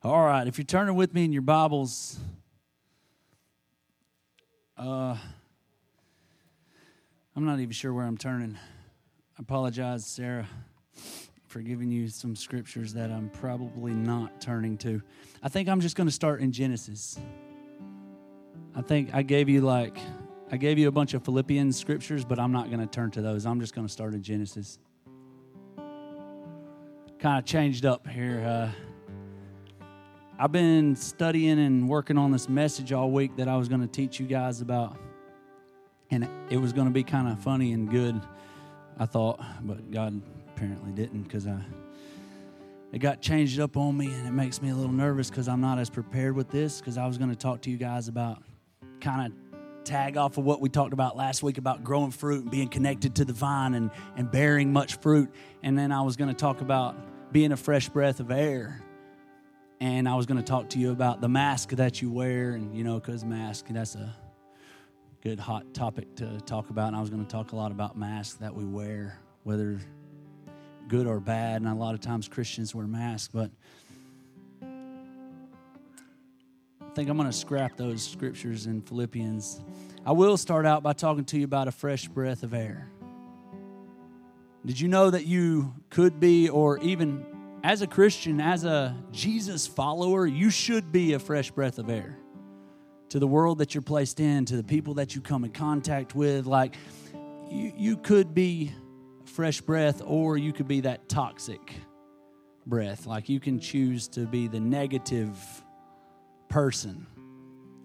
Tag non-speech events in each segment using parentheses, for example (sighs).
All right, if you're turning with me in your Bibles, uh, I'm not even sure where I'm turning. I apologize, Sarah, for giving you some scriptures that I'm probably not turning to. I think I'm just going to start in Genesis. I think I gave you like I gave you a bunch of Philippians scriptures, but I'm not going to turn to those. I'm just going to start in Genesis. Kind of changed up here. Uh, I've been studying and working on this message all week that I was going to teach you guys about. And it was going to be kind of funny and good, I thought, but God apparently didn't because I. It got changed up on me, and it makes me a little nervous because I'm not as prepared with this. Because I was going to talk to you guys about kind of tag off of what we talked about last week about growing fruit and being connected to the vine and, and bearing much fruit. And then I was going to talk about being a fresh breath of air. And I was going to talk to you about the mask that you wear. And, you know, because mask, that's a good hot topic to talk about. And I was going to talk a lot about masks that we wear, whether good or bad. And a lot of times Christians wear masks, but I think I'm going to scrap those scriptures in Philippians. I will start out by talking to you about a fresh breath of air. Did you know that you could be, or even as a Christian, as a Jesus follower, you should be a fresh breath of air to the world that you're placed in, to the people that you come in contact with? Like, you, you could be fresh breath, or you could be that toxic breath. Like, you can choose to be the negative person.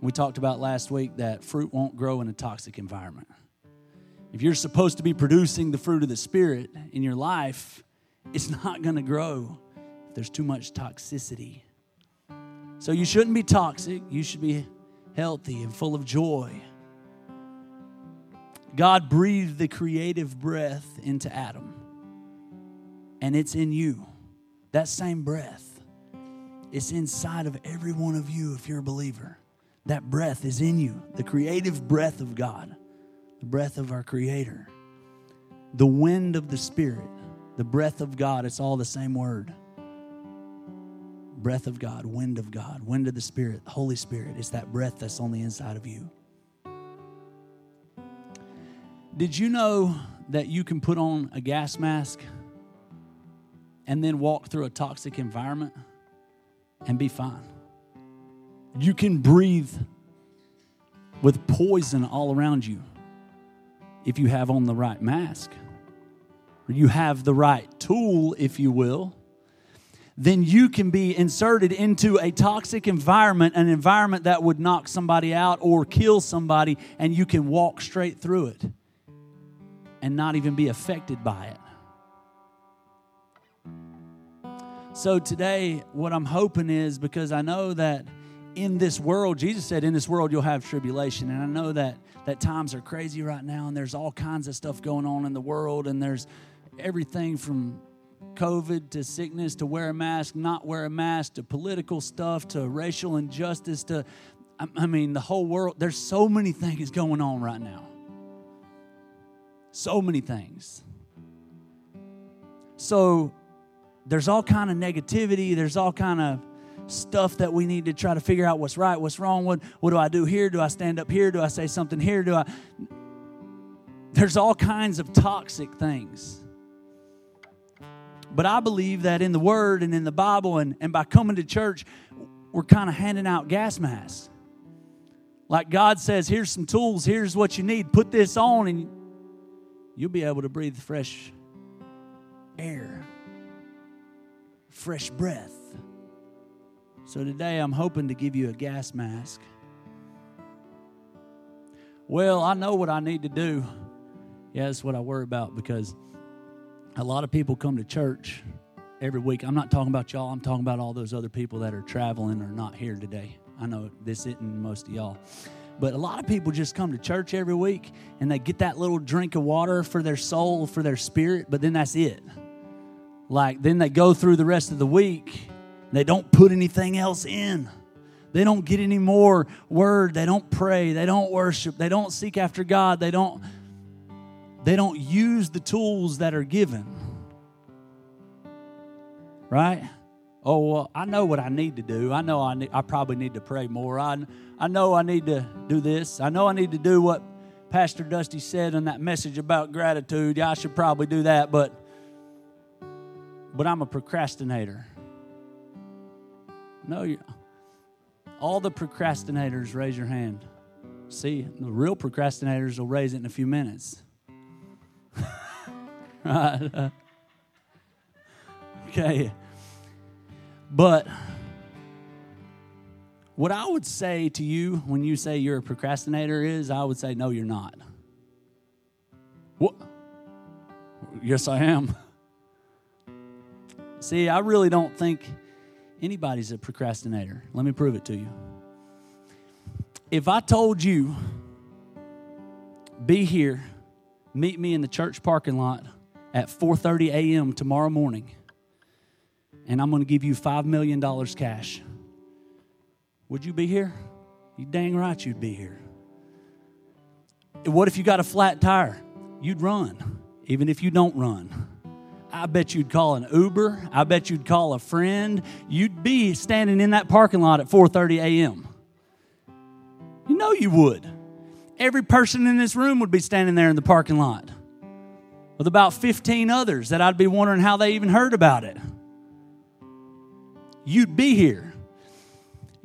We talked about last week that fruit won't grow in a toxic environment. If you're supposed to be producing the fruit of the Spirit in your life, it's not going to grow there's too much toxicity. So you shouldn't be toxic. You should be healthy and full of joy. God breathed the creative breath into Adam, and it's in you. That same breath. It's inside of every one of you if you're a believer. That breath is in you, the creative breath of God, the breath of our Creator, the wind of the Spirit, the breath of God. It's all the same word. Breath of God, wind of God, wind of the Spirit, Holy Spirit. It's that breath that's on the inside of you. Did you know that you can put on a gas mask and then walk through a toxic environment? and be fine. You can breathe with poison all around you if you have on the right mask, you have the right tool, if you will. Then you can be inserted into a toxic environment, an environment that would knock somebody out or kill somebody, and you can walk straight through it and not even be affected by it. So today, what I'm hoping is because I know that in this world, Jesus said, in this world you'll have tribulation. And I know that that times are crazy right now, and there's all kinds of stuff going on in the world, and there's everything from COVID to sickness to wear a mask, not wear a mask, to political stuff, to racial injustice, to I mean, the whole world. There's so many things going on right now. So many things. So there's all kind of negativity there's all kind of stuff that we need to try to figure out what's right what's wrong what, what do i do here do i stand up here do i say something here do i there's all kinds of toxic things but i believe that in the word and in the bible and, and by coming to church we're kind of handing out gas masks like god says here's some tools here's what you need put this on and you'll be able to breathe fresh air fresh breath. So today I'm hoping to give you a gas mask. Well, I know what I need to do. Yeah, that's what I worry about because a lot of people come to church every week. I'm not talking about y'all, I'm talking about all those other people that are traveling or not here today. I know this isn't most of y'all. But a lot of people just come to church every week and they get that little drink of water for their soul, for their spirit, but then that's it. Like then they go through the rest of the week. They don't put anything else in. They don't get any more word. They don't pray. They don't worship. They don't seek after god. They don't they don't use the tools that are given right Oh, well, I know what I need to do. I know I, I probably need to pray more. I, I know I need to do this. I know I need to do what Pastor Dusty said in that message about gratitude. Yeah, I should probably do that, but but I'm a procrastinator. No, you all the procrastinators raise your hand. See, the real procrastinators will raise it in a few minutes. (laughs) right? okay. But what I would say to you when you say you're a procrastinator is I would say, no, you're not. What? Yes, I am. (laughs) See, I really don't think anybody's a procrastinator. Let me prove it to you. If I told you, be here, meet me in the church parking lot at 4:30 a.m. tomorrow morning and I'm going to give you $5 million cash. Would you be here? You dang right you'd be here. What if you got a flat tire? You'd run, even if you don't run. I bet you'd call an Uber. I bet you'd call a friend. You'd be standing in that parking lot at 4:30 a.m. You know you would. Every person in this room would be standing there in the parking lot with about 15 others that I'd be wondering how they even heard about it you'd be here.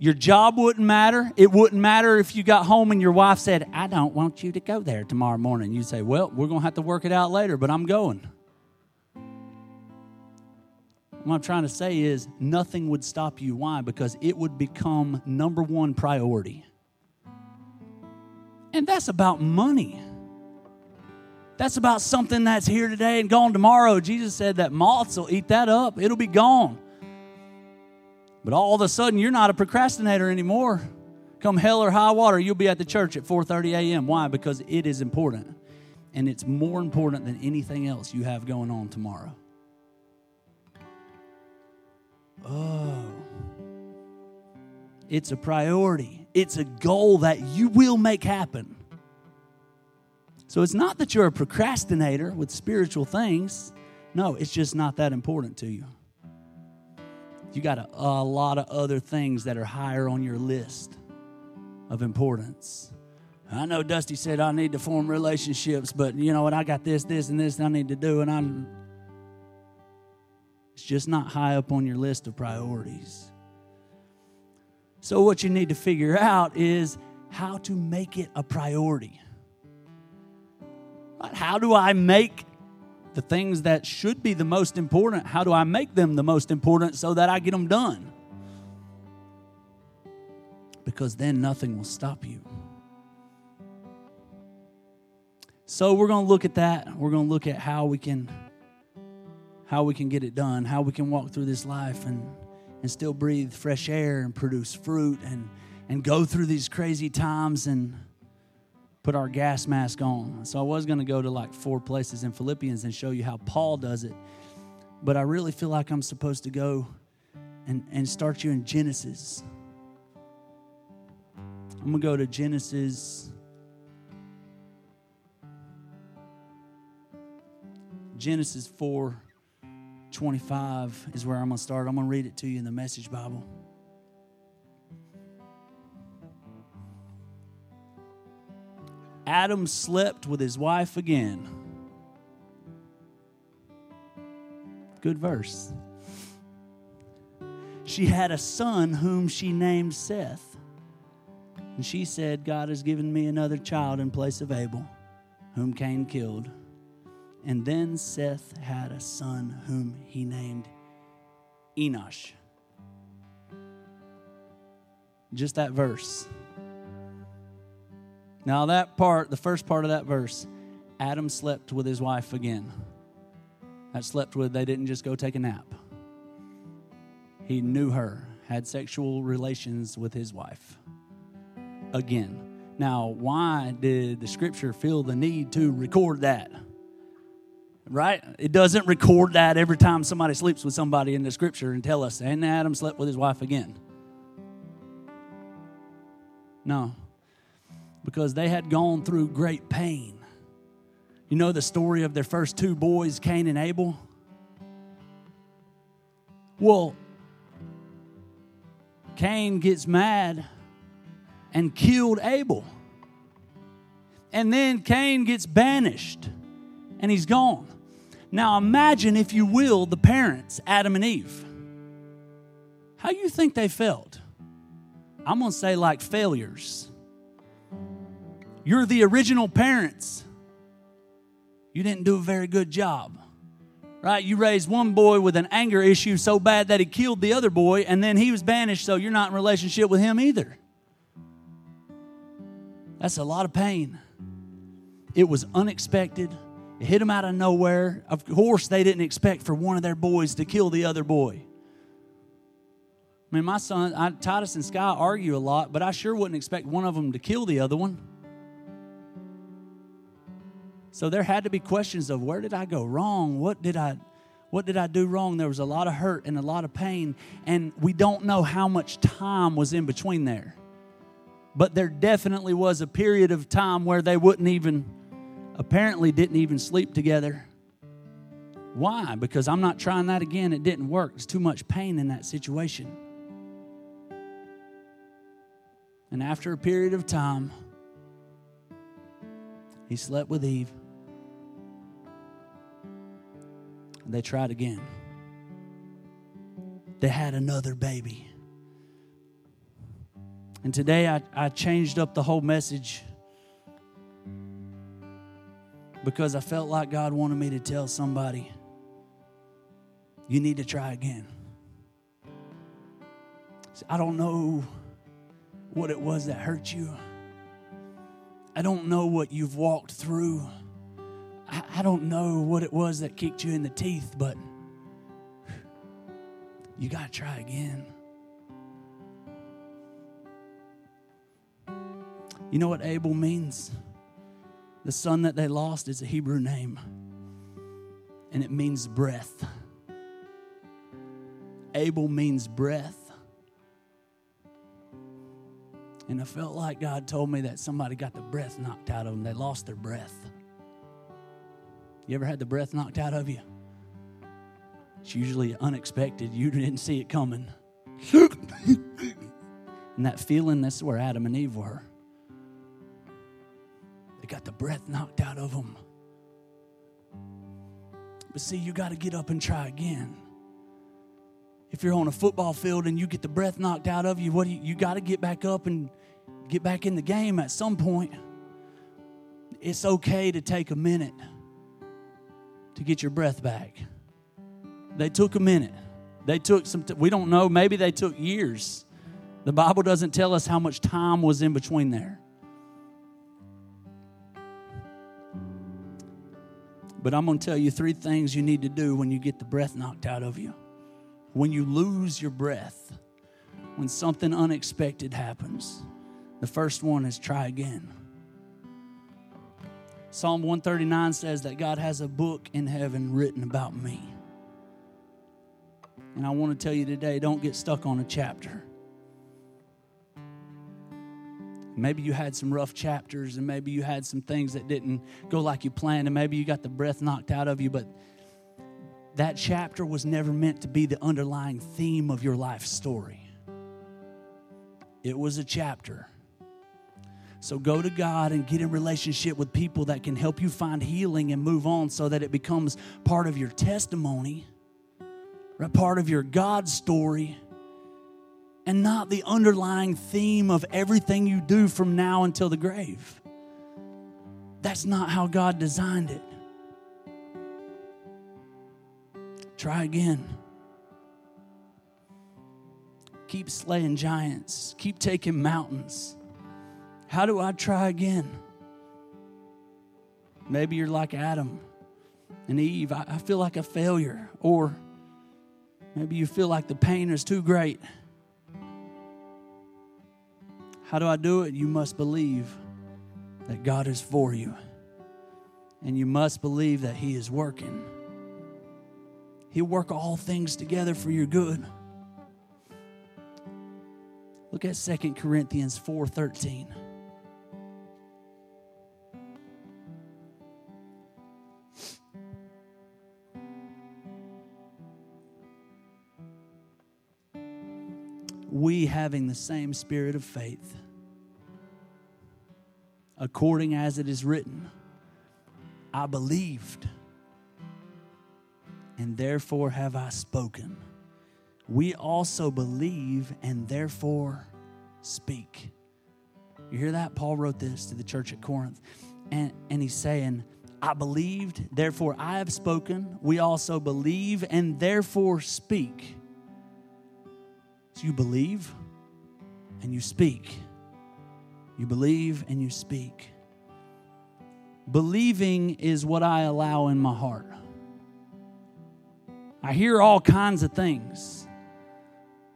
Your job wouldn't matter. It wouldn't matter if you got home and your wife said, I don't want you to go there tomorrow morning. You'd say, Well, we're going to have to work it out later, but I'm going. What I'm trying to say is, nothing would stop you. Why? Because it would become number one priority. And that's about money. That's about something that's here today and gone tomorrow. Jesus said that moths will eat that up, it'll be gone. But all of a sudden, you're not a procrastinator anymore. Come hell or high water, you'll be at the church at 4:30 a.m. Why? Because it is important. And it's more important than anything else you have going on tomorrow. Oh. It's a priority. It's a goal that you will make happen. So it's not that you're a procrastinator with spiritual things. No, it's just not that important to you you got a, a lot of other things that are higher on your list of importance. I know Dusty said I need to form relationships, but you know what? I got this, this, and this I need to do, and I'm. It's just not high up on your list of priorities. So, what you need to figure out is how to make it a priority. How do I make the things that should be the most important, how do I make them the most important so that I get them done? Because then nothing will stop you. So we're going to look at that. We're going to look at how we can how we can get it done, how we can walk through this life and and still breathe fresh air and produce fruit and and go through these crazy times and put our gas mask on. So I was going to go to like four places in Philippians and show you how Paul does it. But I really feel like I'm supposed to go and, and start you in Genesis. I'm going to go to Genesis. Genesis 4 25 is where I'm going to start. I'm going to read it to you in the Message Bible. Adam slept with his wife again. Good verse. She had a son whom she named Seth. And she said, God has given me another child in place of Abel, whom Cain killed. And then Seth had a son whom he named Enosh. Just that verse. Now, that part, the first part of that verse, Adam slept with his wife again. That slept with, they didn't just go take a nap. He knew her, had sexual relations with his wife again. Now, why did the scripture feel the need to record that? Right? It doesn't record that every time somebody sleeps with somebody in the scripture and tell us, and Adam slept with his wife again. No because they had gone through great pain. You know the story of their first two boys, Cain and Abel? Well, Cain gets mad and killed Abel. And then Cain gets banished and he's gone. Now imagine, if you will, the parents, Adam and Eve. How you think they felt? I'm going to say like failures. You're the original parents. You didn't do a very good job. Right? You raised one boy with an anger issue so bad that he killed the other boy, and then he was banished, so you're not in relationship with him either. That's a lot of pain. It was unexpected. It hit them out of nowhere. Of course, they didn't expect for one of their boys to kill the other boy. I mean, my son, I, Titus and Sky argue a lot, but I sure wouldn't expect one of them to kill the other one. So there had to be questions of where did I go wrong? What did I what did I do wrong? There was a lot of hurt and a lot of pain, and we don't know how much time was in between there. But there definitely was a period of time where they wouldn't even apparently didn't even sleep together. Why? Because I'm not trying that again. It didn't work. There's too much pain in that situation. And after a period of time, he slept with Eve. They tried again. They had another baby. And today I, I changed up the whole message because I felt like God wanted me to tell somebody, you need to try again. I don't know what it was that hurt you. I don't know what you've walked through. I, I don't know what it was that kicked you in the teeth, but (sighs) you got to try again. You know what Abel means? The son that they lost is a Hebrew name, and it means breath. Abel means breath. And I felt like God told me that somebody got the breath knocked out of them. They lost their breath. You ever had the breath knocked out of you? It's usually unexpected. You didn't see it coming. (laughs) and that feeling, that's where Adam and Eve were. Got the breath knocked out of them. But see, you got to get up and try again. If you're on a football field and you get the breath knocked out of you, what you, you got to get back up and get back in the game at some point. It's okay to take a minute to get your breath back. They took a minute. They took some, t- we don't know, maybe they took years. The Bible doesn't tell us how much time was in between there. But I'm going to tell you three things you need to do when you get the breath knocked out of you. When you lose your breath, when something unexpected happens. The first one is try again. Psalm 139 says that God has a book in heaven written about me. And I want to tell you today don't get stuck on a chapter. Maybe you had some rough chapters, and maybe you had some things that didn't go like you planned, and maybe you got the breath knocked out of you, but that chapter was never meant to be the underlying theme of your life story. It was a chapter so go to God and get in relationship with people that can help you find healing and move on so that it becomes part of your testimony, part of your God story, and not the underlying theme of everything you do from now until the grave. That's not how God designed it. Try again. Keep slaying giants, keep taking mountains how do I try again? Maybe you're like Adam and Eve. I, feel like a failure. Or maybe you feel like the pain is too great. How do I do it? You must believe that God is for you. And you must believe that He is working. He'll work all things together for your good. Look at 2 Corinthians 4:13. We having the same spirit of faith, according as it is written, I believed, and therefore have I spoken. We also believe and therefore speak. You hear that? Paul wrote this to the church at Corinth. And, and he's saying, I believed, therefore I have spoken. We also believe and therefore speak. So you believe and you speak. You believe and you speak. Believing is what I allow in my heart. I hear all kinds of things.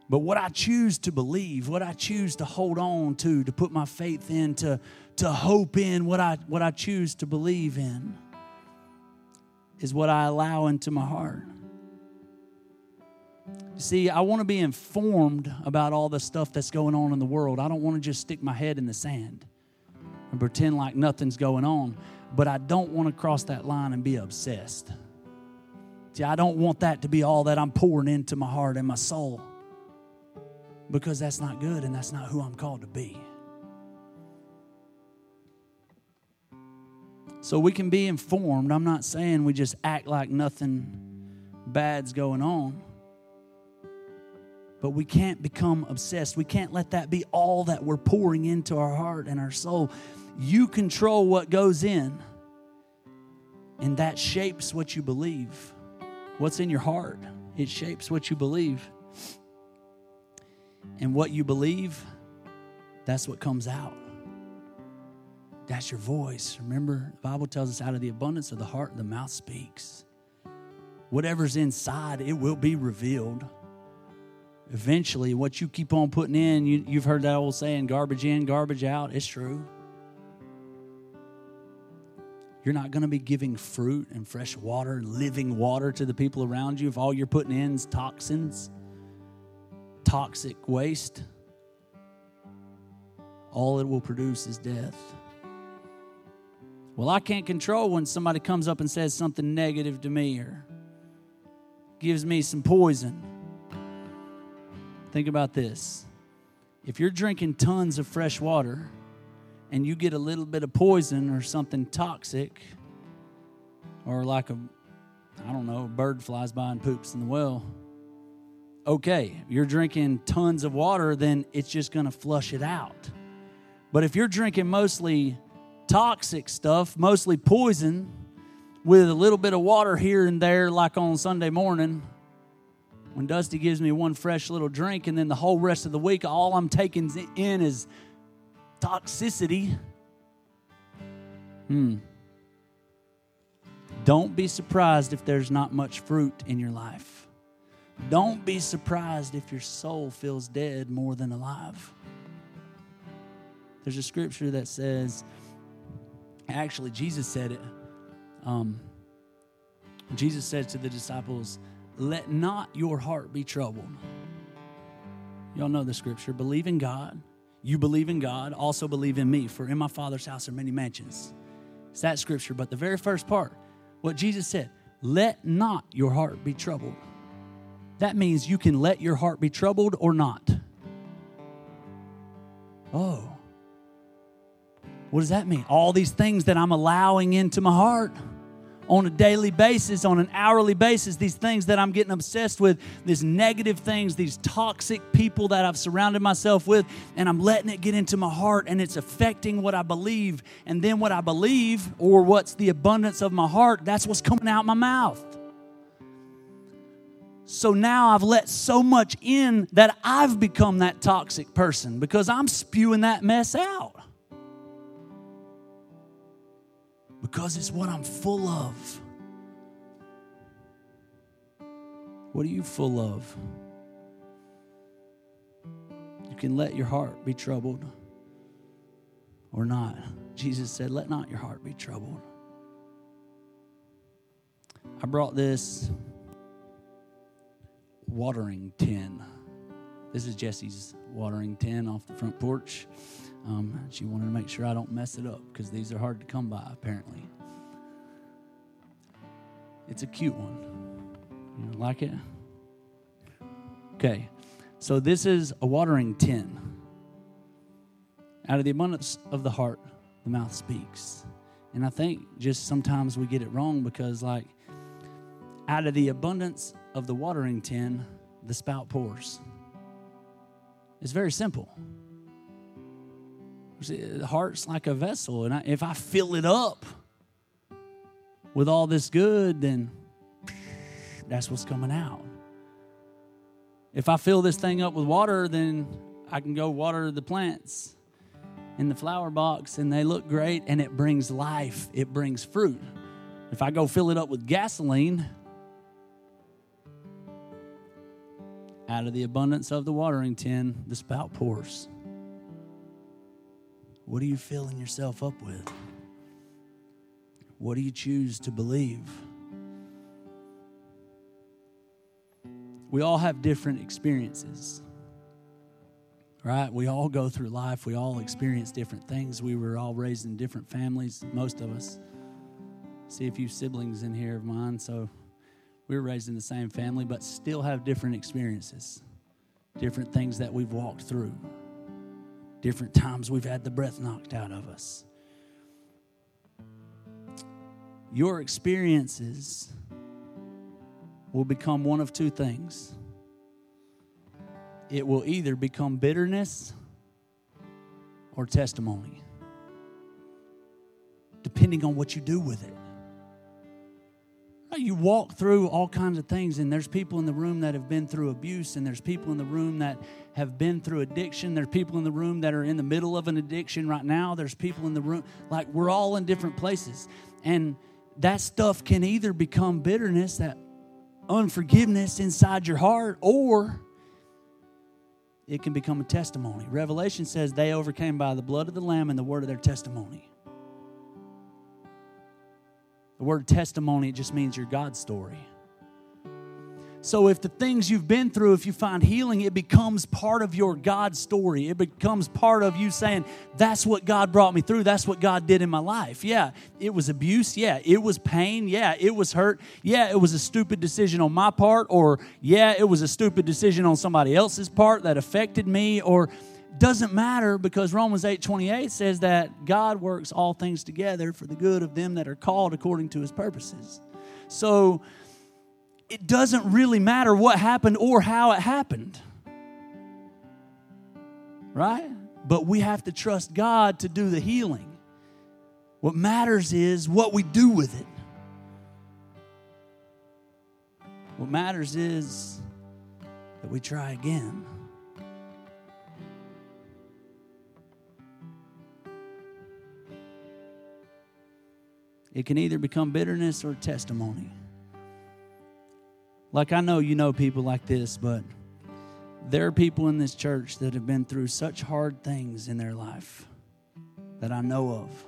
But what I choose to believe, what I choose to hold on to, to put my faith in, to, to hope in, what I, what I choose to believe in, is what I allow into my heart. See, I want to be informed about all the stuff that's going on in the world. I don't want to just stick my head in the sand and pretend like nothing's going on, but I don't want to cross that line and be obsessed. See, I don't want that to be all that I'm pouring into my heart and my soul because that's not good and that's not who I'm called to be. So we can be informed. I'm not saying we just act like nothing bad's going on. But we can't become obsessed. We can't let that be all that we're pouring into our heart and our soul. You control what goes in, and that shapes what you believe. What's in your heart, it shapes what you believe. And what you believe, that's what comes out. That's your voice. Remember, the Bible tells us out of the abundance of the heart, the mouth speaks. Whatever's inside, it will be revealed. Eventually, what you keep on putting in, you, you've heard that old saying, garbage in, garbage out. It's true. You're not going to be giving fruit and fresh water and living water to the people around you if all you're putting in is toxins, toxic waste. All it will produce is death. Well, I can't control when somebody comes up and says something negative to me or gives me some poison. Think about this. If you're drinking tons of fresh water and you get a little bit of poison or something toxic, or like a, I don't know, a bird flies by and poops in the well, okay, you're drinking tons of water, then it's just going to flush it out. But if you're drinking mostly toxic stuff, mostly poison, with a little bit of water here and there, like on Sunday morning. When Dusty gives me one fresh little drink, and then the whole rest of the week, all I'm taking in is toxicity. Hmm. Don't be surprised if there's not much fruit in your life. Don't be surprised if your soul feels dead more than alive. There's a scripture that says, Actually, Jesus said it. Um, Jesus said to the disciples, Let not your heart be troubled. Y'all know the scripture. Believe in God. You believe in God, also believe in me, for in my Father's house are many mansions. It's that scripture. But the very first part, what Jesus said, let not your heart be troubled. That means you can let your heart be troubled or not. Oh, what does that mean? All these things that I'm allowing into my heart on a daily basis, on an hourly basis, these things that I'm getting obsessed with, these negative things, these toxic people that I've surrounded myself with, and I'm letting it get into my heart and it's affecting what I believe. And then what I believe, or what's the abundance of my heart, that's what's coming out my mouth. So now I've let so much in that I've become that toxic person because I'm spewing that mess out. Because it's what I'm full of. What are you full of? You can let your heart be troubled or not. Jesus said, Let not your heart be troubled. I brought this watering tin. This is Jesse's watering tin off the front porch. Um, she wanted to make sure I don't mess it up because these are hard to come by, apparently. It's a cute one. You like it? Okay. So, this is a watering tin. Out of the abundance of the heart, the mouth speaks. And I think just sometimes we get it wrong because, like, out of the abundance of the watering tin, the spout pours. It's very simple. The heart's like a vessel, and I, if I fill it up with all this good, then that's what's coming out. If I fill this thing up with water, then I can go water the plants in the flower box and they look great and it brings life, it brings fruit. If I go fill it up with gasoline, out of the abundance of the watering tin, the spout pours. What are you filling yourself up with? What do you choose to believe? We all have different experiences right? We all go through life, we all experience different things. We were all raised in different families, most of us. See a few siblings in here of mine, so we were raised in the same family, but still have different experiences, different things that we've walked through, different times we've had the breath knocked out of us. Your experiences will become one of two things it will either become bitterness or testimony, depending on what you do with it. You walk through all kinds of things, and there's people in the room that have been through abuse, and there's people in the room that have been through addiction. There's people in the room that are in the middle of an addiction right now. There's people in the room, like we're all in different places. And that stuff can either become bitterness, that unforgiveness inside your heart, or it can become a testimony. Revelation says they overcame by the blood of the Lamb and the word of their testimony. The word testimony, it just means your God story. So, if the things you've been through, if you find healing, it becomes part of your God story. It becomes part of you saying, That's what God brought me through. That's what God did in my life. Yeah, it was abuse. Yeah, it was pain. Yeah, it was hurt. Yeah, it was a stupid decision on my part. Or, yeah, it was a stupid decision on somebody else's part that affected me. Or, doesn't matter because Romans 8 28 says that God works all things together for the good of them that are called according to his purposes. So, it doesn't really matter what happened or how it happened. Right? But we have to trust God to do the healing. What matters is what we do with it. What matters is that we try again. It can either become bitterness or testimony. Like, I know you know people like this, but there are people in this church that have been through such hard things in their life that I know of,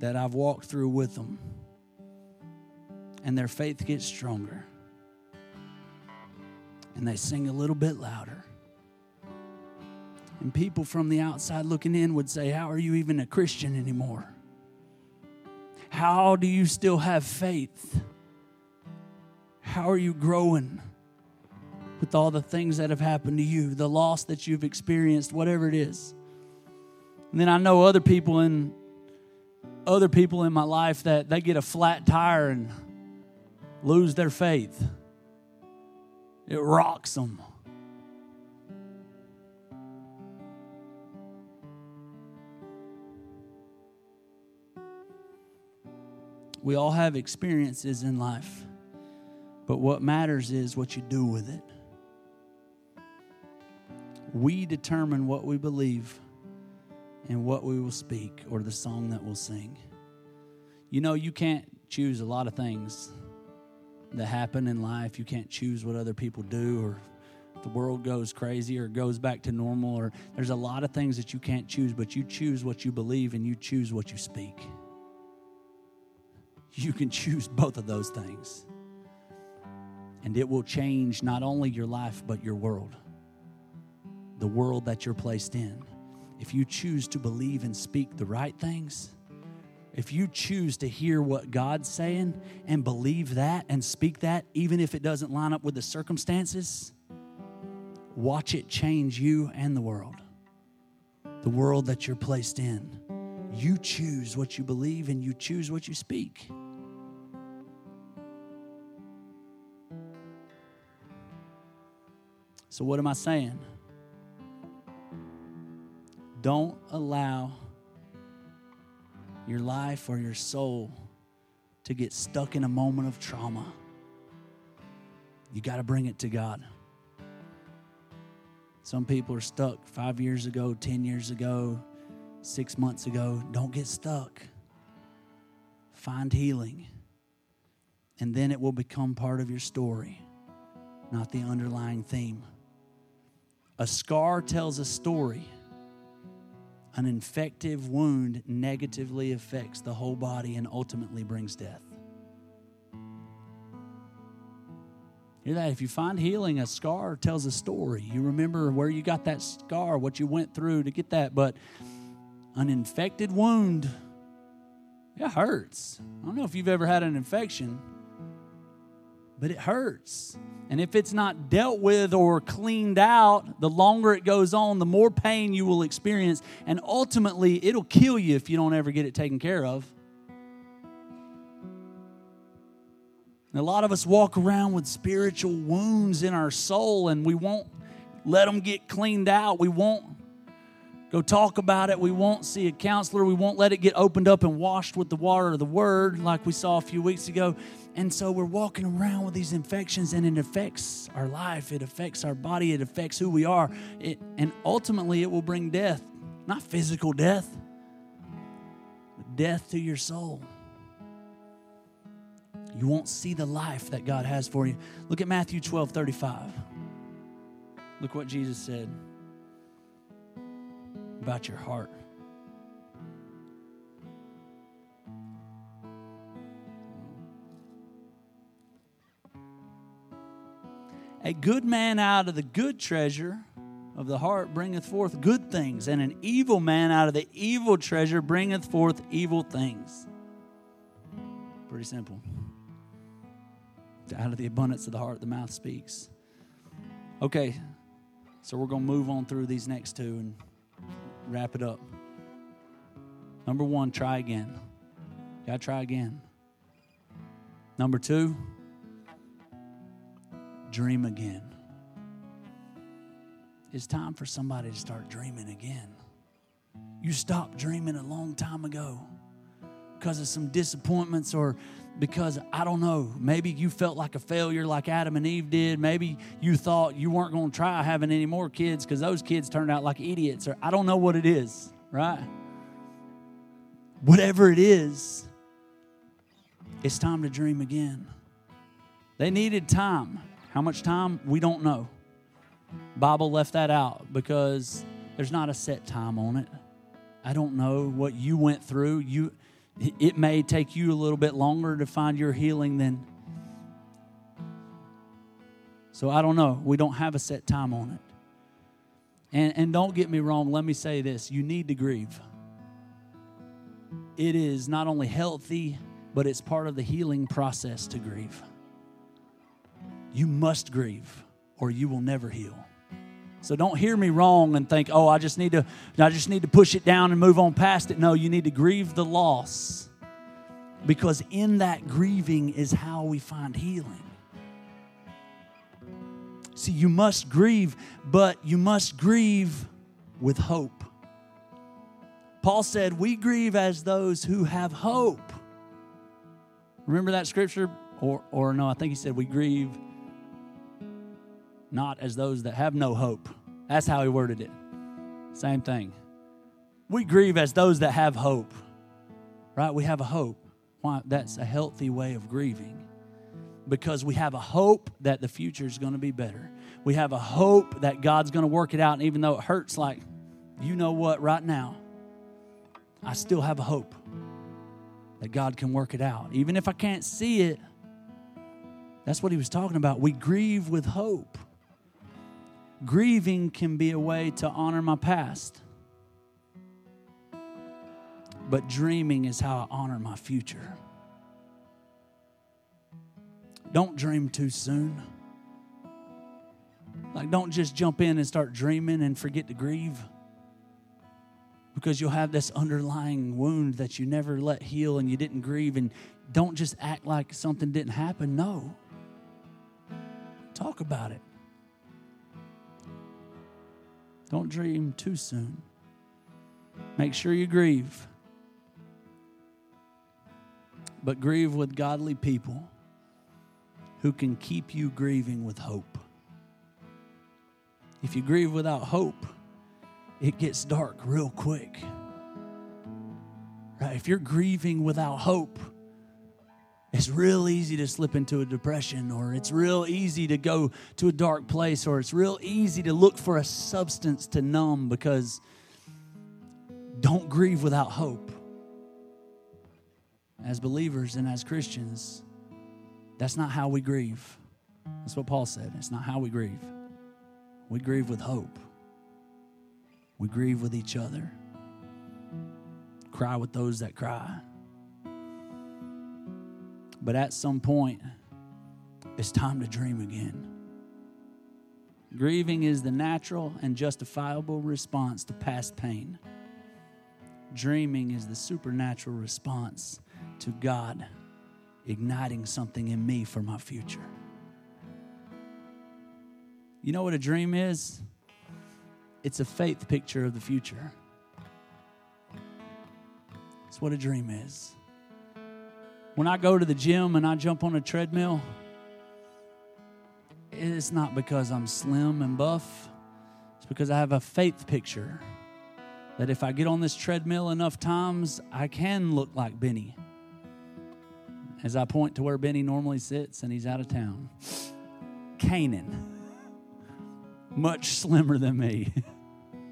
that I've walked through with them, and their faith gets stronger. And they sing a little bit louder. And people from the outside looking in would say, How are you even a Christian anymore? How do you still have faith? How are you growing with all the things that have happened to you, the loss that you've experienced, whatever it is? And then I know other people in other people in my life that they get a flat tire and lose their faith. It rocks them. We all have experiences in life. But what matters is what you do with it. We determine what we believe and what we will speak or the song that we'll sing. You know, you can't choose a lot of things that happen in life. You can't choose what other people do or the world goes crazy or goes back to normal or there's a lot of things that you can't choose, but you choose what you believe and you choose what you speak. You can choose both of those things and it will change not only your life, but your world, the world that you're placed in. If you choose to believe and speak the right things, if you choose to hear what God's saying and believe that and speak that, even if it doesn't line up with the circumstances, watch it change you and the world, the world that you're placed in. You choose what you believe and you choose what you speak. So, what am I saying? Don't allow your life or your soul to get stuck in a moment of trauma. You got to bring it to God. Some people are stuck five years ago, 10 years ago, six months ago. Don't get stuck. Find healing. And then it will become part of your story, not the underlying theme. A scar tells a story. An infective wound negatively affects the whole body and ultimately brings death. Hear that? If you find healing, a scar tells a story. You remember where you got that scar, what you went through to get that. But an infected wound, it hurts. I don't know if you've ever had an infection, but it hurts. And if it's not dealt with or cleaned out, the longer it goes on, the more pain you will experience. And ultimately, it'll kill you if you don't ever get it taken care of. And a lot of us walk around with spiritual wounds in our soul and we won't let them get cleaned out. We won't go talk about it. We won't see a counselor. We won't let it get opened up and washed with the water of the word like we saw a few weeks ago. And so we're walking around with these infections and it affects our life, it affects our body, it affects who we are. It, and ultimately, it will bring death, not physical death, but death to your soul. You won't see the life that God has for you. Look at Matthew 12 35. Look what Jesus said about your heart. A good man out of the good treasure of the heart bringeth forth good things, and an evil man out of the evil treasure bringeth forth evil things. Pretty simple. Out of the abundance of the heart, the mouth speaks. Okay, so we're going to move on through these next two and wrap it up. Number one, try again. You got to try again. Number two, dream again. It's time for somebody to start dreaming again. You stopped dreaming a long time ago because of some disappointments or because I don't know, maybe you felt like a failure like Adam and Eve did. Maybe you thought you weren't going to try having any more kids because those kids turned out like idiots, or I don't know what it is, right? Whatever it is, it's time to dream again. They needed time. How much time? We don't know. Bible left that out because there's not a set time on it. I don't know what you went through. You it may take you a little bit longer to find your healing than. So I don't know. We don't have a set time on it. And, and don't get me wrong, let me say this you need to grieve. It is not only healthy, but it's part of the healing process to grieve. You must grieve, or you will never heal. So don't hear me wrong and think, "Oh, I just need to I just need to push it down and move on past it." No, you need to grieve the loss. Because in that grieving is how we find healing. See, you must grieve, but you must grieve with hope. Paul said, "We grieve as those who have hope." Remember that scripture or or no, I think he said we grieve not as those that have no hope. That's how he worded it. Same thing. We grieve as those that have hope, right? We have a hope. Why? That's a healthy way of grieving because we have a hope that the future is going to be better. We have a hope that God's going to work it out. And even though it hurts, like, you know what, right now, I still have a hope that God can work it out. Even if I can't see it, that's what he was talking about. We grieve with hope grieving can be a way to honor my past. But dreaming is how I honor my future. Don't dream too soon. Like, don't just jump in and start dreaming and forget to grieve because you'll have this underlying wound that you never let heal and you didn't grieve. And don't just act like something didn't happen. No. Talk about it. Don't dream too soon. Make sure you grieve. But grieve with godly people who can keep you grieving with hope. If you grieve without hope, it gets dark real quick. Right? If you're grieving without hope, it's real easy to slip into a depression, or it's real easy to go to a dark place, or it's real easy to look for a substance to numb because don't grieve without hope. As believers and as Christians, that's not how we grieve. That's what Paul said. It's not how we grieve. We grieve with hope. We grieve with each other. Cry with those that cry. But at some point, it's time to dream again. Grieving is the natural and justifiable response to past pain. Dreaming is the supernatural response to God igniting something in me for my future. You know what a dream is? It's a faith picture of the future. It's what a dream is. When I go to the gym and I jump on a treadmill, it's not because I'm slim and buff. It's because I have a faith picture that if I get on this treadmill enough times, I can look like Benny. As I point to where Benny normally sits and he's out of town. Canaan. Much slimmer than me.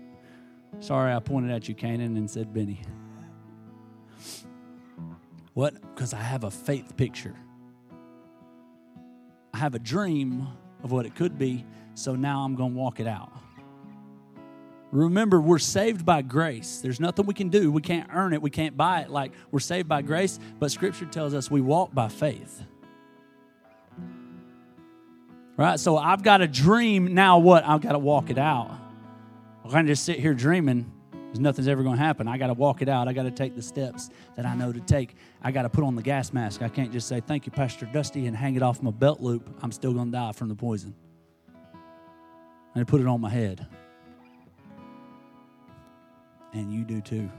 (laughs) Sorry, I pointed at you, Canaan, and said Benny. What? Because I have a faith picture. I have a dream of what it could be, so now I'm going to walk it out. Remember, we're saved by grace. There's nothing we can do. We can't earn it. We can't buy it. Like we're saved by grace, but Scripture tells us we walk by faith. Right? So I've got a dream. Now what? I've got to walk it out. I can't just sit here dreaming because nothing's ever going to happen. I got to walk it out. I got to take the steps that I know to take. I got to put on the gas mask. I can't just say, Thank you, Pastor Dusty, and hang it off my belt loop. I'm still going to die from the poison. And put it on my head. And you do too.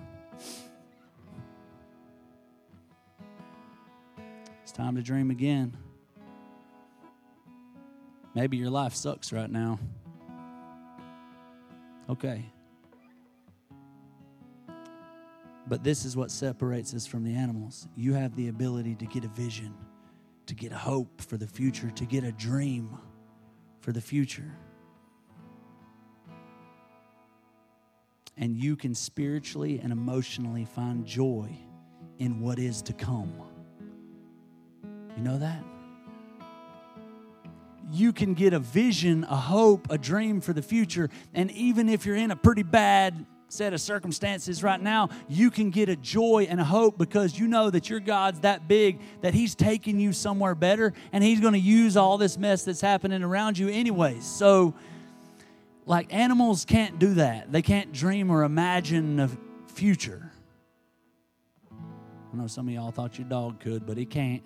It's time to dream again. Maybe your life sucks right now. Okay. But this is what separates us from the animals. You have the ability to get a vision, to get hope for the future, to get a dream for the future. And you can spiritually and emotionally find joy in what is to come. You know that? You can get a vision, a hope, a dream for the future. And even if you're in a pretty bad set of circumstances right now, you can get a joy and a hope because you know that your God's that big that He's taking you somewhere better and He's going to use all this mess that's happening around you, anyways. So, like animals can't do that, they can't dream or imagine a future. I know some of y'all thought your dog could, but he can't.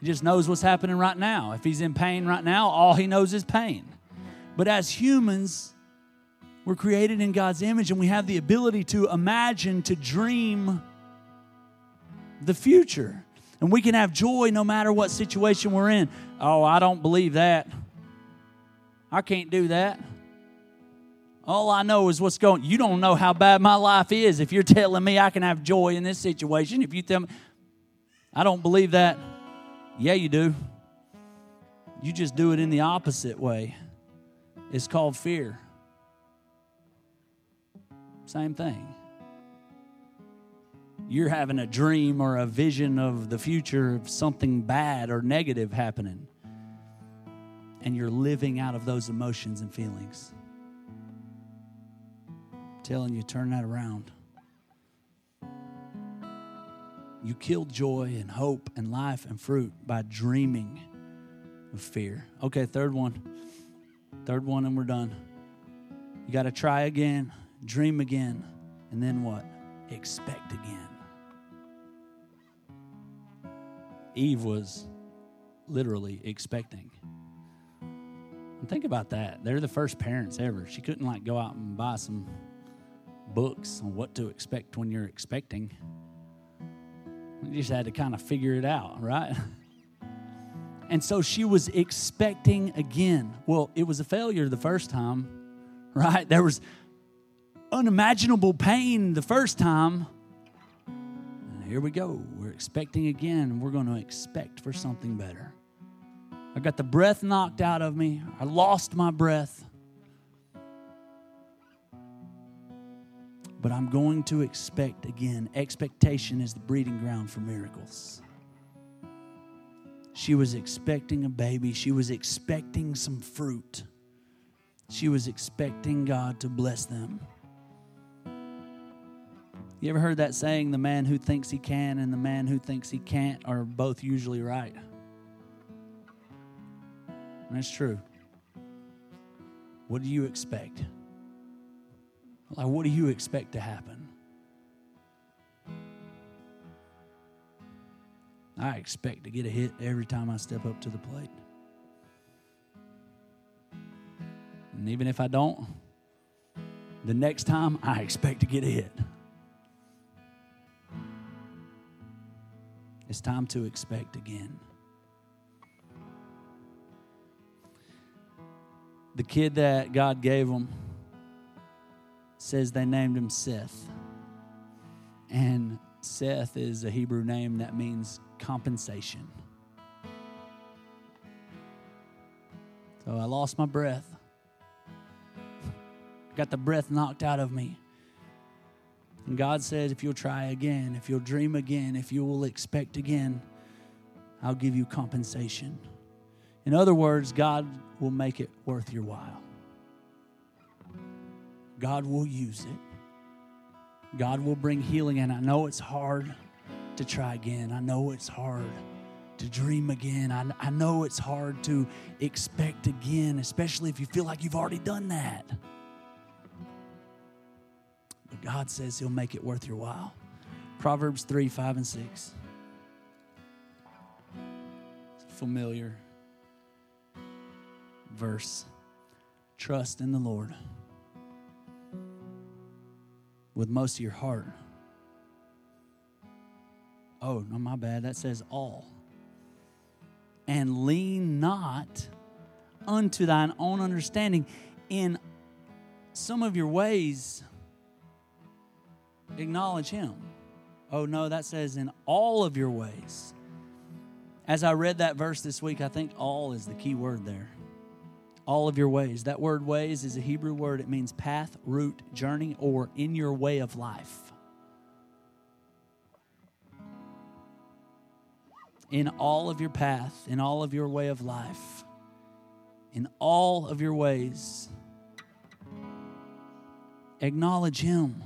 He just knows what's happening right now. If he's in pain right now, all he knows is pain. But as humans, we're created in God's image and we have the ability to imagine, to dream the future. And we can have joy no matter what situation we're in. Oh, I don't believe that. I can't do that. All I know is what's going. You don't know how bad my life is if you're telling me I can have joy in this situation. If you tell me I don't believe that, yeah, you do. You just do it in the opposite way. It's called fear. Same thing. You're having a dream or a vision of the future of something bad or negative happening. And you're living out of those emotions and feelings. I'm telling you, turn that around. You kill joy and hope and life and fruit by dreaming of fear. Okay, third one. Third one, and we're done. You got to try again, dream again, and then what? Expect again. Eve was literally expecting. And think about that. They're the first parents ever. She couldn't like go out and buy some books on what to expect when you're expecting. You just had to kind of figure it out, right? (laughs) And so she was expecting again. Well, it was a failure the first time, (laughs) right? There was unimaginable pain the first time. And here we go. We're expecting again. We're going to expect for something better. I got the breath knocked out of me. I lost my breath. But I'm going to expect again. Expectation is the breeding ground for miracles. She was expecting a baby. She was expecting some fruit. She was expecting God to bless them. You ever heard that saying, the man who thinks he can and the man who thinks he can't are both usually right? And that's true. What do you expect? Like, what do you expect to happen? I expect to get a hit every time I step up to the plate. And even if I don't, the next time I expect to get a hit. It's time to expect again. The kid that God gave them says they named him Seth. And Seth is a Hebrew name that means compensation. So I lost my breath. Got the breath knocked out of me. And God says, if you'll try again, if you'll dream again, if you will expect again, I'll give you compensation. In other words, God will make it worth your while. God will use it. God will bring healing. And I know it's hard to try again. I know it's hard to dream again. I, I know it's hard to expect again, especially if you feel like you've already done that. But God says He'll make it worth your while. Proverbs 3 5 and 6. Familiar verse. Trust in the Lord with most of your heart Oh, no, my bad. That says all. And lean not unto thine own understanding. In some of your ways, acknowledge him. Oh, no, that says in all of your ways. As I read that verse this week, I think all is the key word there. All of your ways. That word ways is a Hebrew word. It means path, route, journey, or in your way of life. in all of your path, in all of your way of life, in all of your ways. Acknowledge Him.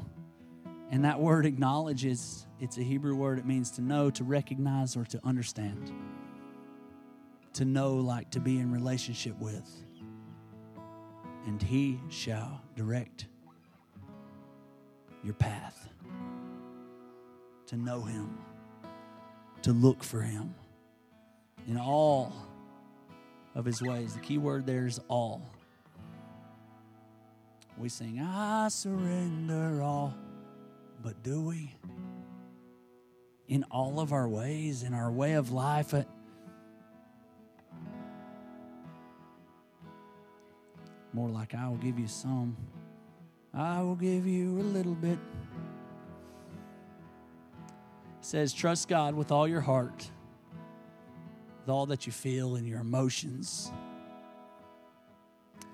And that word acknowledges, it's a Hebrew word. It means to know, to recognize, or to understand. To know, like to be in relationship with. And He shall direct your path. To know Him to look for him in all of his ways. The key word there is all. We sing, I surrender all. But do we? In all of our ways, in our way of life, more like I will give you some. I will give you a little bit says, Trust God with all your heart, with all that you feel and your emotions.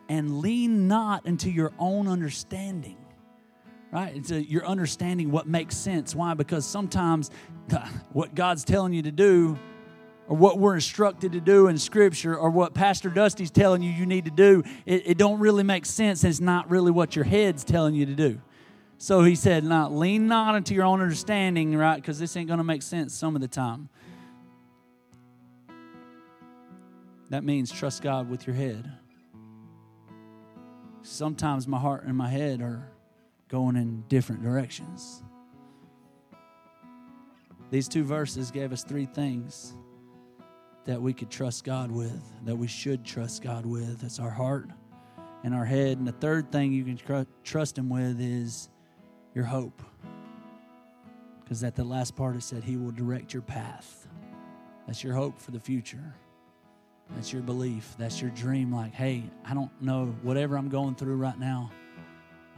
And lean not into your own understanding, right? so you're understanding what makes sense. Why? Because sometimes (laughs) what God's telling you to do, or what we're instructed to do in Scripture, or what Pastor Dusty's telling you you need to do, it, it don't really make sense. And it's not really what your head's telling you to do. So he said, "Not lean not into your own understanding, right? Because this ain't going to make sense some of the time." That means trust God with your head. Sometimes my heart and my head are going in different directions. These two verses gave us three things that we could trust God with, that we should trust God with. It's our heart and our head. And the third thing you can tr- trust Him with is your hope. Because at the last part it said, He will direct your path. That's your hope for the future. That's your belief. That's your dream. Like, hey, I don't know, whatever I'm going through right now,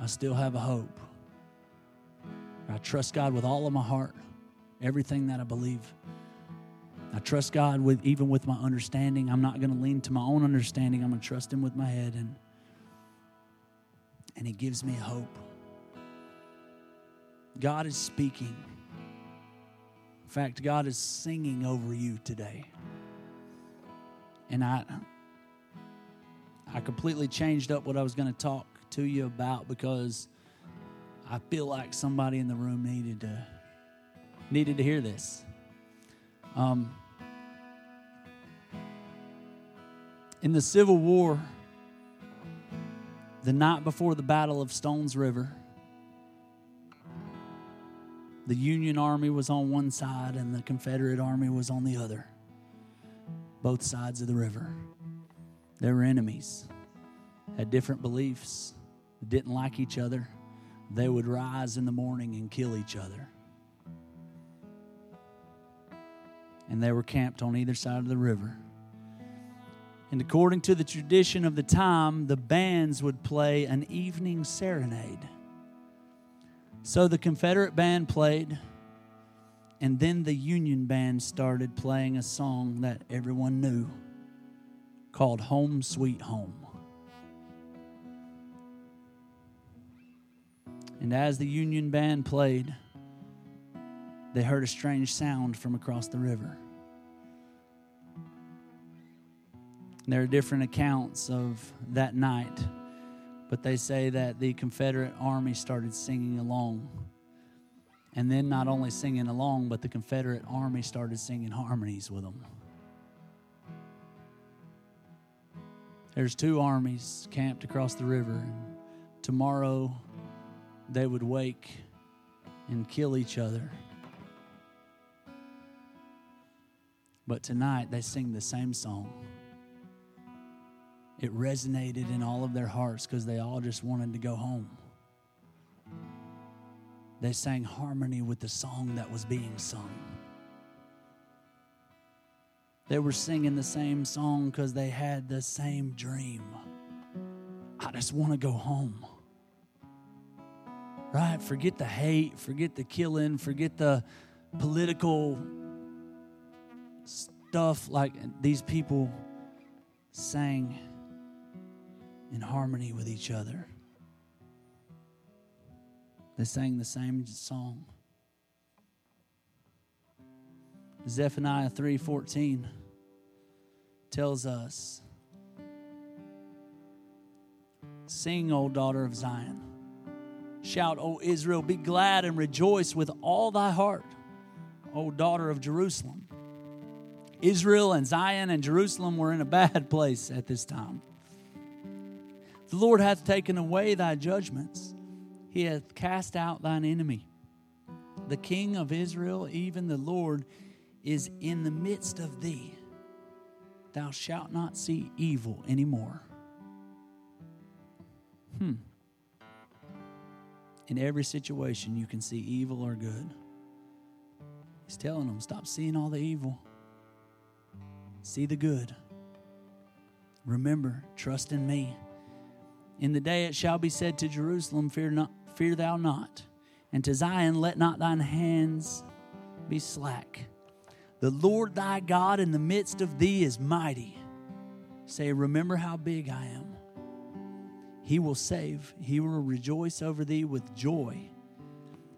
I still have a hope. I trust God with all of my heart, everything that I believe. I trust God with even with my understanding. I'm not going to lean to my own understanding. I'm going to trust Him with my head, and and He gives me hope. God is speaking. In fact, God is singing over you today. And I I completely changed up what I was going to talk to you about because I feel like somebody in the room needed to needed to hear this. Um, in the Civil War, the night before the Battle of Stones River, the Union Army was on one side and the Confederate Army was on the other. Both sides of the river. They were enemies, had different beliefs, didn't like each other. They would rise in the morning and kill each other. And they were camped on either side of the river. And according to the tradition of the time, the bands would play an evening serenade. So the Confederate band played, and then the Union band started playing a song that everyone knew called Home Sweet Home. And as the Union band played, they heard a strange sound from across the river. There are different accounts of that night, but they say that the Confederate Army started singing along. And then not only singing along, but the Confederate Army started singing harmonies with them. There's two armies camped across the river. Tomorrow they would wake and kill each other. But tonight they sing the same song it resonated in all of their hearts because they all just wanted to go home. They sang harmony with the song that was being sung. They were singing the same song because they had the same dream. I just want to go home. Right? Forget the hate, forget the killing, forget the political stuff like these people sang in harmony with each other. They sang the same song. Zephaniah 3:14 tells us Sing, O daughter of Zion. Shout, O Israel, be glad and rejoice with all thy heart, O daughter of Jerusalem. Israel and Zion and Jerusalem were in a bad (laughs) place at this time. The Lord hath taken away thy judgments, he hath cast out thine enemy. The King of Israel, even the Lord, is in the midst of thee. Thou shalt not see evil anymore. Hmm. In every situation, you can see evil or good. He's telling them, stop seeing all the evil, see the good. Remember, trust in me. In the day it shall be said to Jerusalem, Fear, not, fear thou not. And to Zion, let not thine hands be slack. The Lord thy God in the midst of thee is mighty. Say, Remember how big I am. He will save, he will rejoice over thee with joy.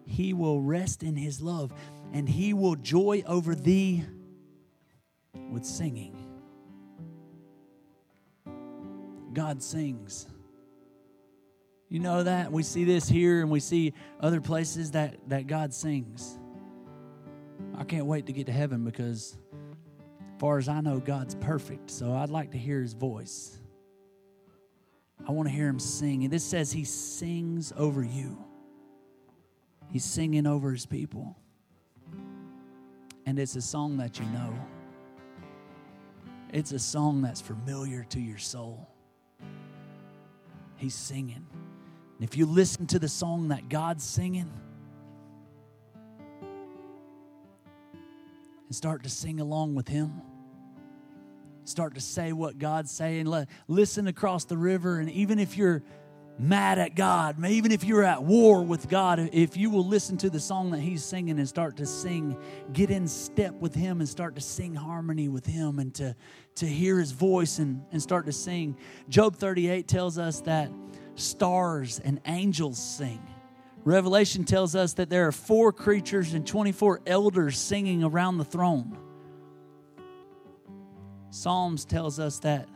He will rest in his love, and he will joy over thee with singing. God sings. You know that? We see this here and we see other places that, that God sings. I can't wait to get to heaven because, as far as I know, God's perfect. So I'd like to hear his voice. I want to hear him sing. And this says he sings over you, he's singing over his people. And it's a song that you know, it's a song that's familiar to your soul. He's singing. And if you listen to the song that God's singing, and start to sing along with Him, start to say what God's saying. Listen across the river, and even if you're mad at God, even if you're at war with God, if you will listen to the song that He's singing and start to sing, get in step with Him and start to sing harmony with Him and to, to hear His voice and, and start to sing. Job 38 tells us that stars and angels sing. Revelation tells us that there are four creatures and 24 elders singing around the throne. Psalms tells us that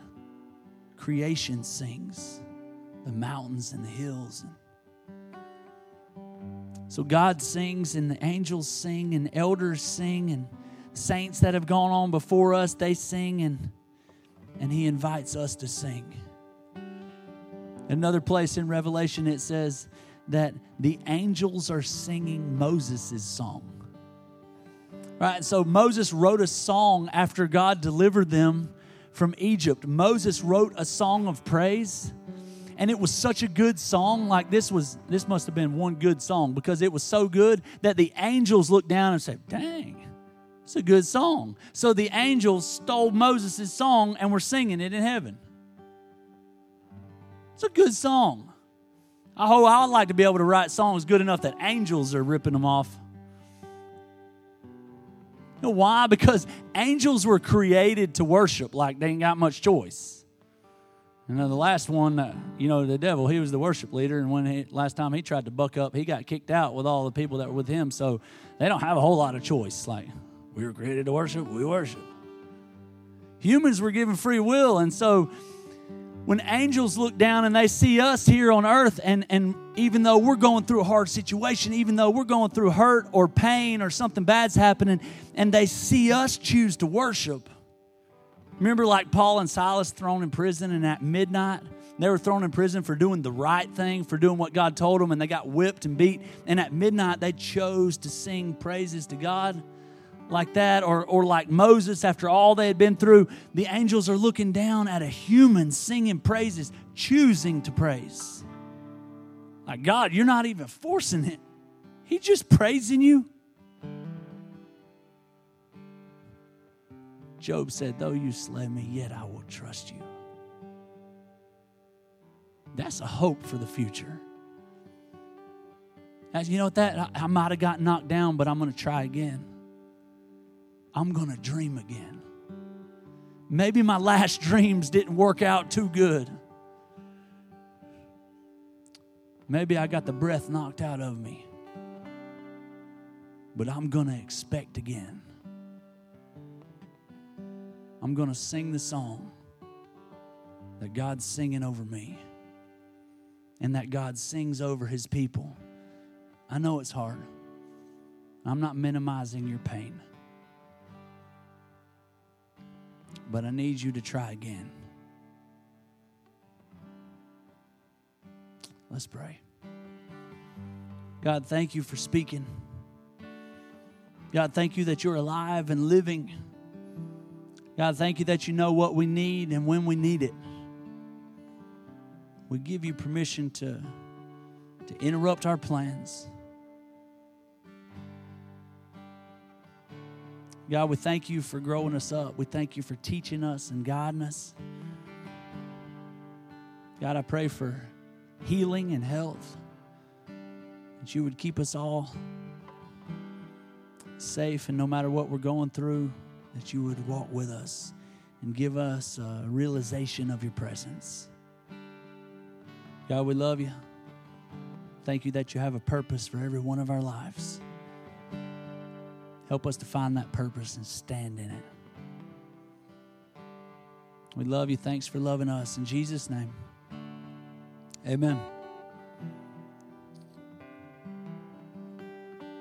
creation sings, the mountains and the hills. So God sings, and the angels sing, and elders sing, and saints that have gone on before us, they sing, and, and He invites us to sing. Another place in Revelation, it says that the angels are singing Moses' song. Right? So Moses wrote a song after God delivered them from Egypt. Moses wrote a song of praise. And it was such a good song. Like this was this must have been one good song because it was so good that the angels looked down and said, Dang, it's a good song. So the angels stole Moses' song and were singing it in heaven. It's a good song. I hope I would like to be able to write songs good enough that angels are ripping them off. You know why? Because angels were created to worship, like they ain't got much choice. And then the last one, uh, you know, the devil, he was the worship leader. And when he, last time he tried to buck up, he got kicked out with all the people that were with him. So they don't have a whole lot of choice. Like, we were created to worship, we worship. Humans were given free will. And so when angels look down and they see us here on earth, and, and even though we're going through a hard situation, even though we're going through hurt or pain or something bad's happening, and they see us choose to worship. Remember, like Paul and Silas thrown in prison, and at midnight, they were thrown in prison for doing the right thing, for doing what God told them, and they got whipped and beat. And at midnight, they chose to sing praises to God like that, or, or like Moses after all they had been through, the angels are looking down at a human singing praises, choosing to praise. Like, God, you're not even forcing it, He's just praising you. Job said, Though you slay me, yet I will trust you. That's a hope for the future. As you know what that I, I might have got knocked down, but I'm going to try again. I'm going to dream again. Maybe my last dreams didn't work out too good. Maybe I got the breath knocked out of me. But I'm going to expect again. I'm going to sing the song that God's singing over me and that God sings over his people. I know it's hard. I'm not minimizing your pain. But I need you to try again. Let's pray. God, thank you for speaking. God, thank you that you're alive and living. God, thank you that you know what we need and when we need it. We give you permission to, to interrupt our plans. God, we thank you for growing us up. We thank you for teaching us and guiding us. God, I pray for healing and health. That you would keep us all safe, and no matter what we're going through, that you would walk with us and give us a realization of your presence. God, we love you. Thank you that you have a purpose for every one of our lives. Help us to find that purpose and stand in it. We love you. Thanks for loving us. In Jesus' name, amen.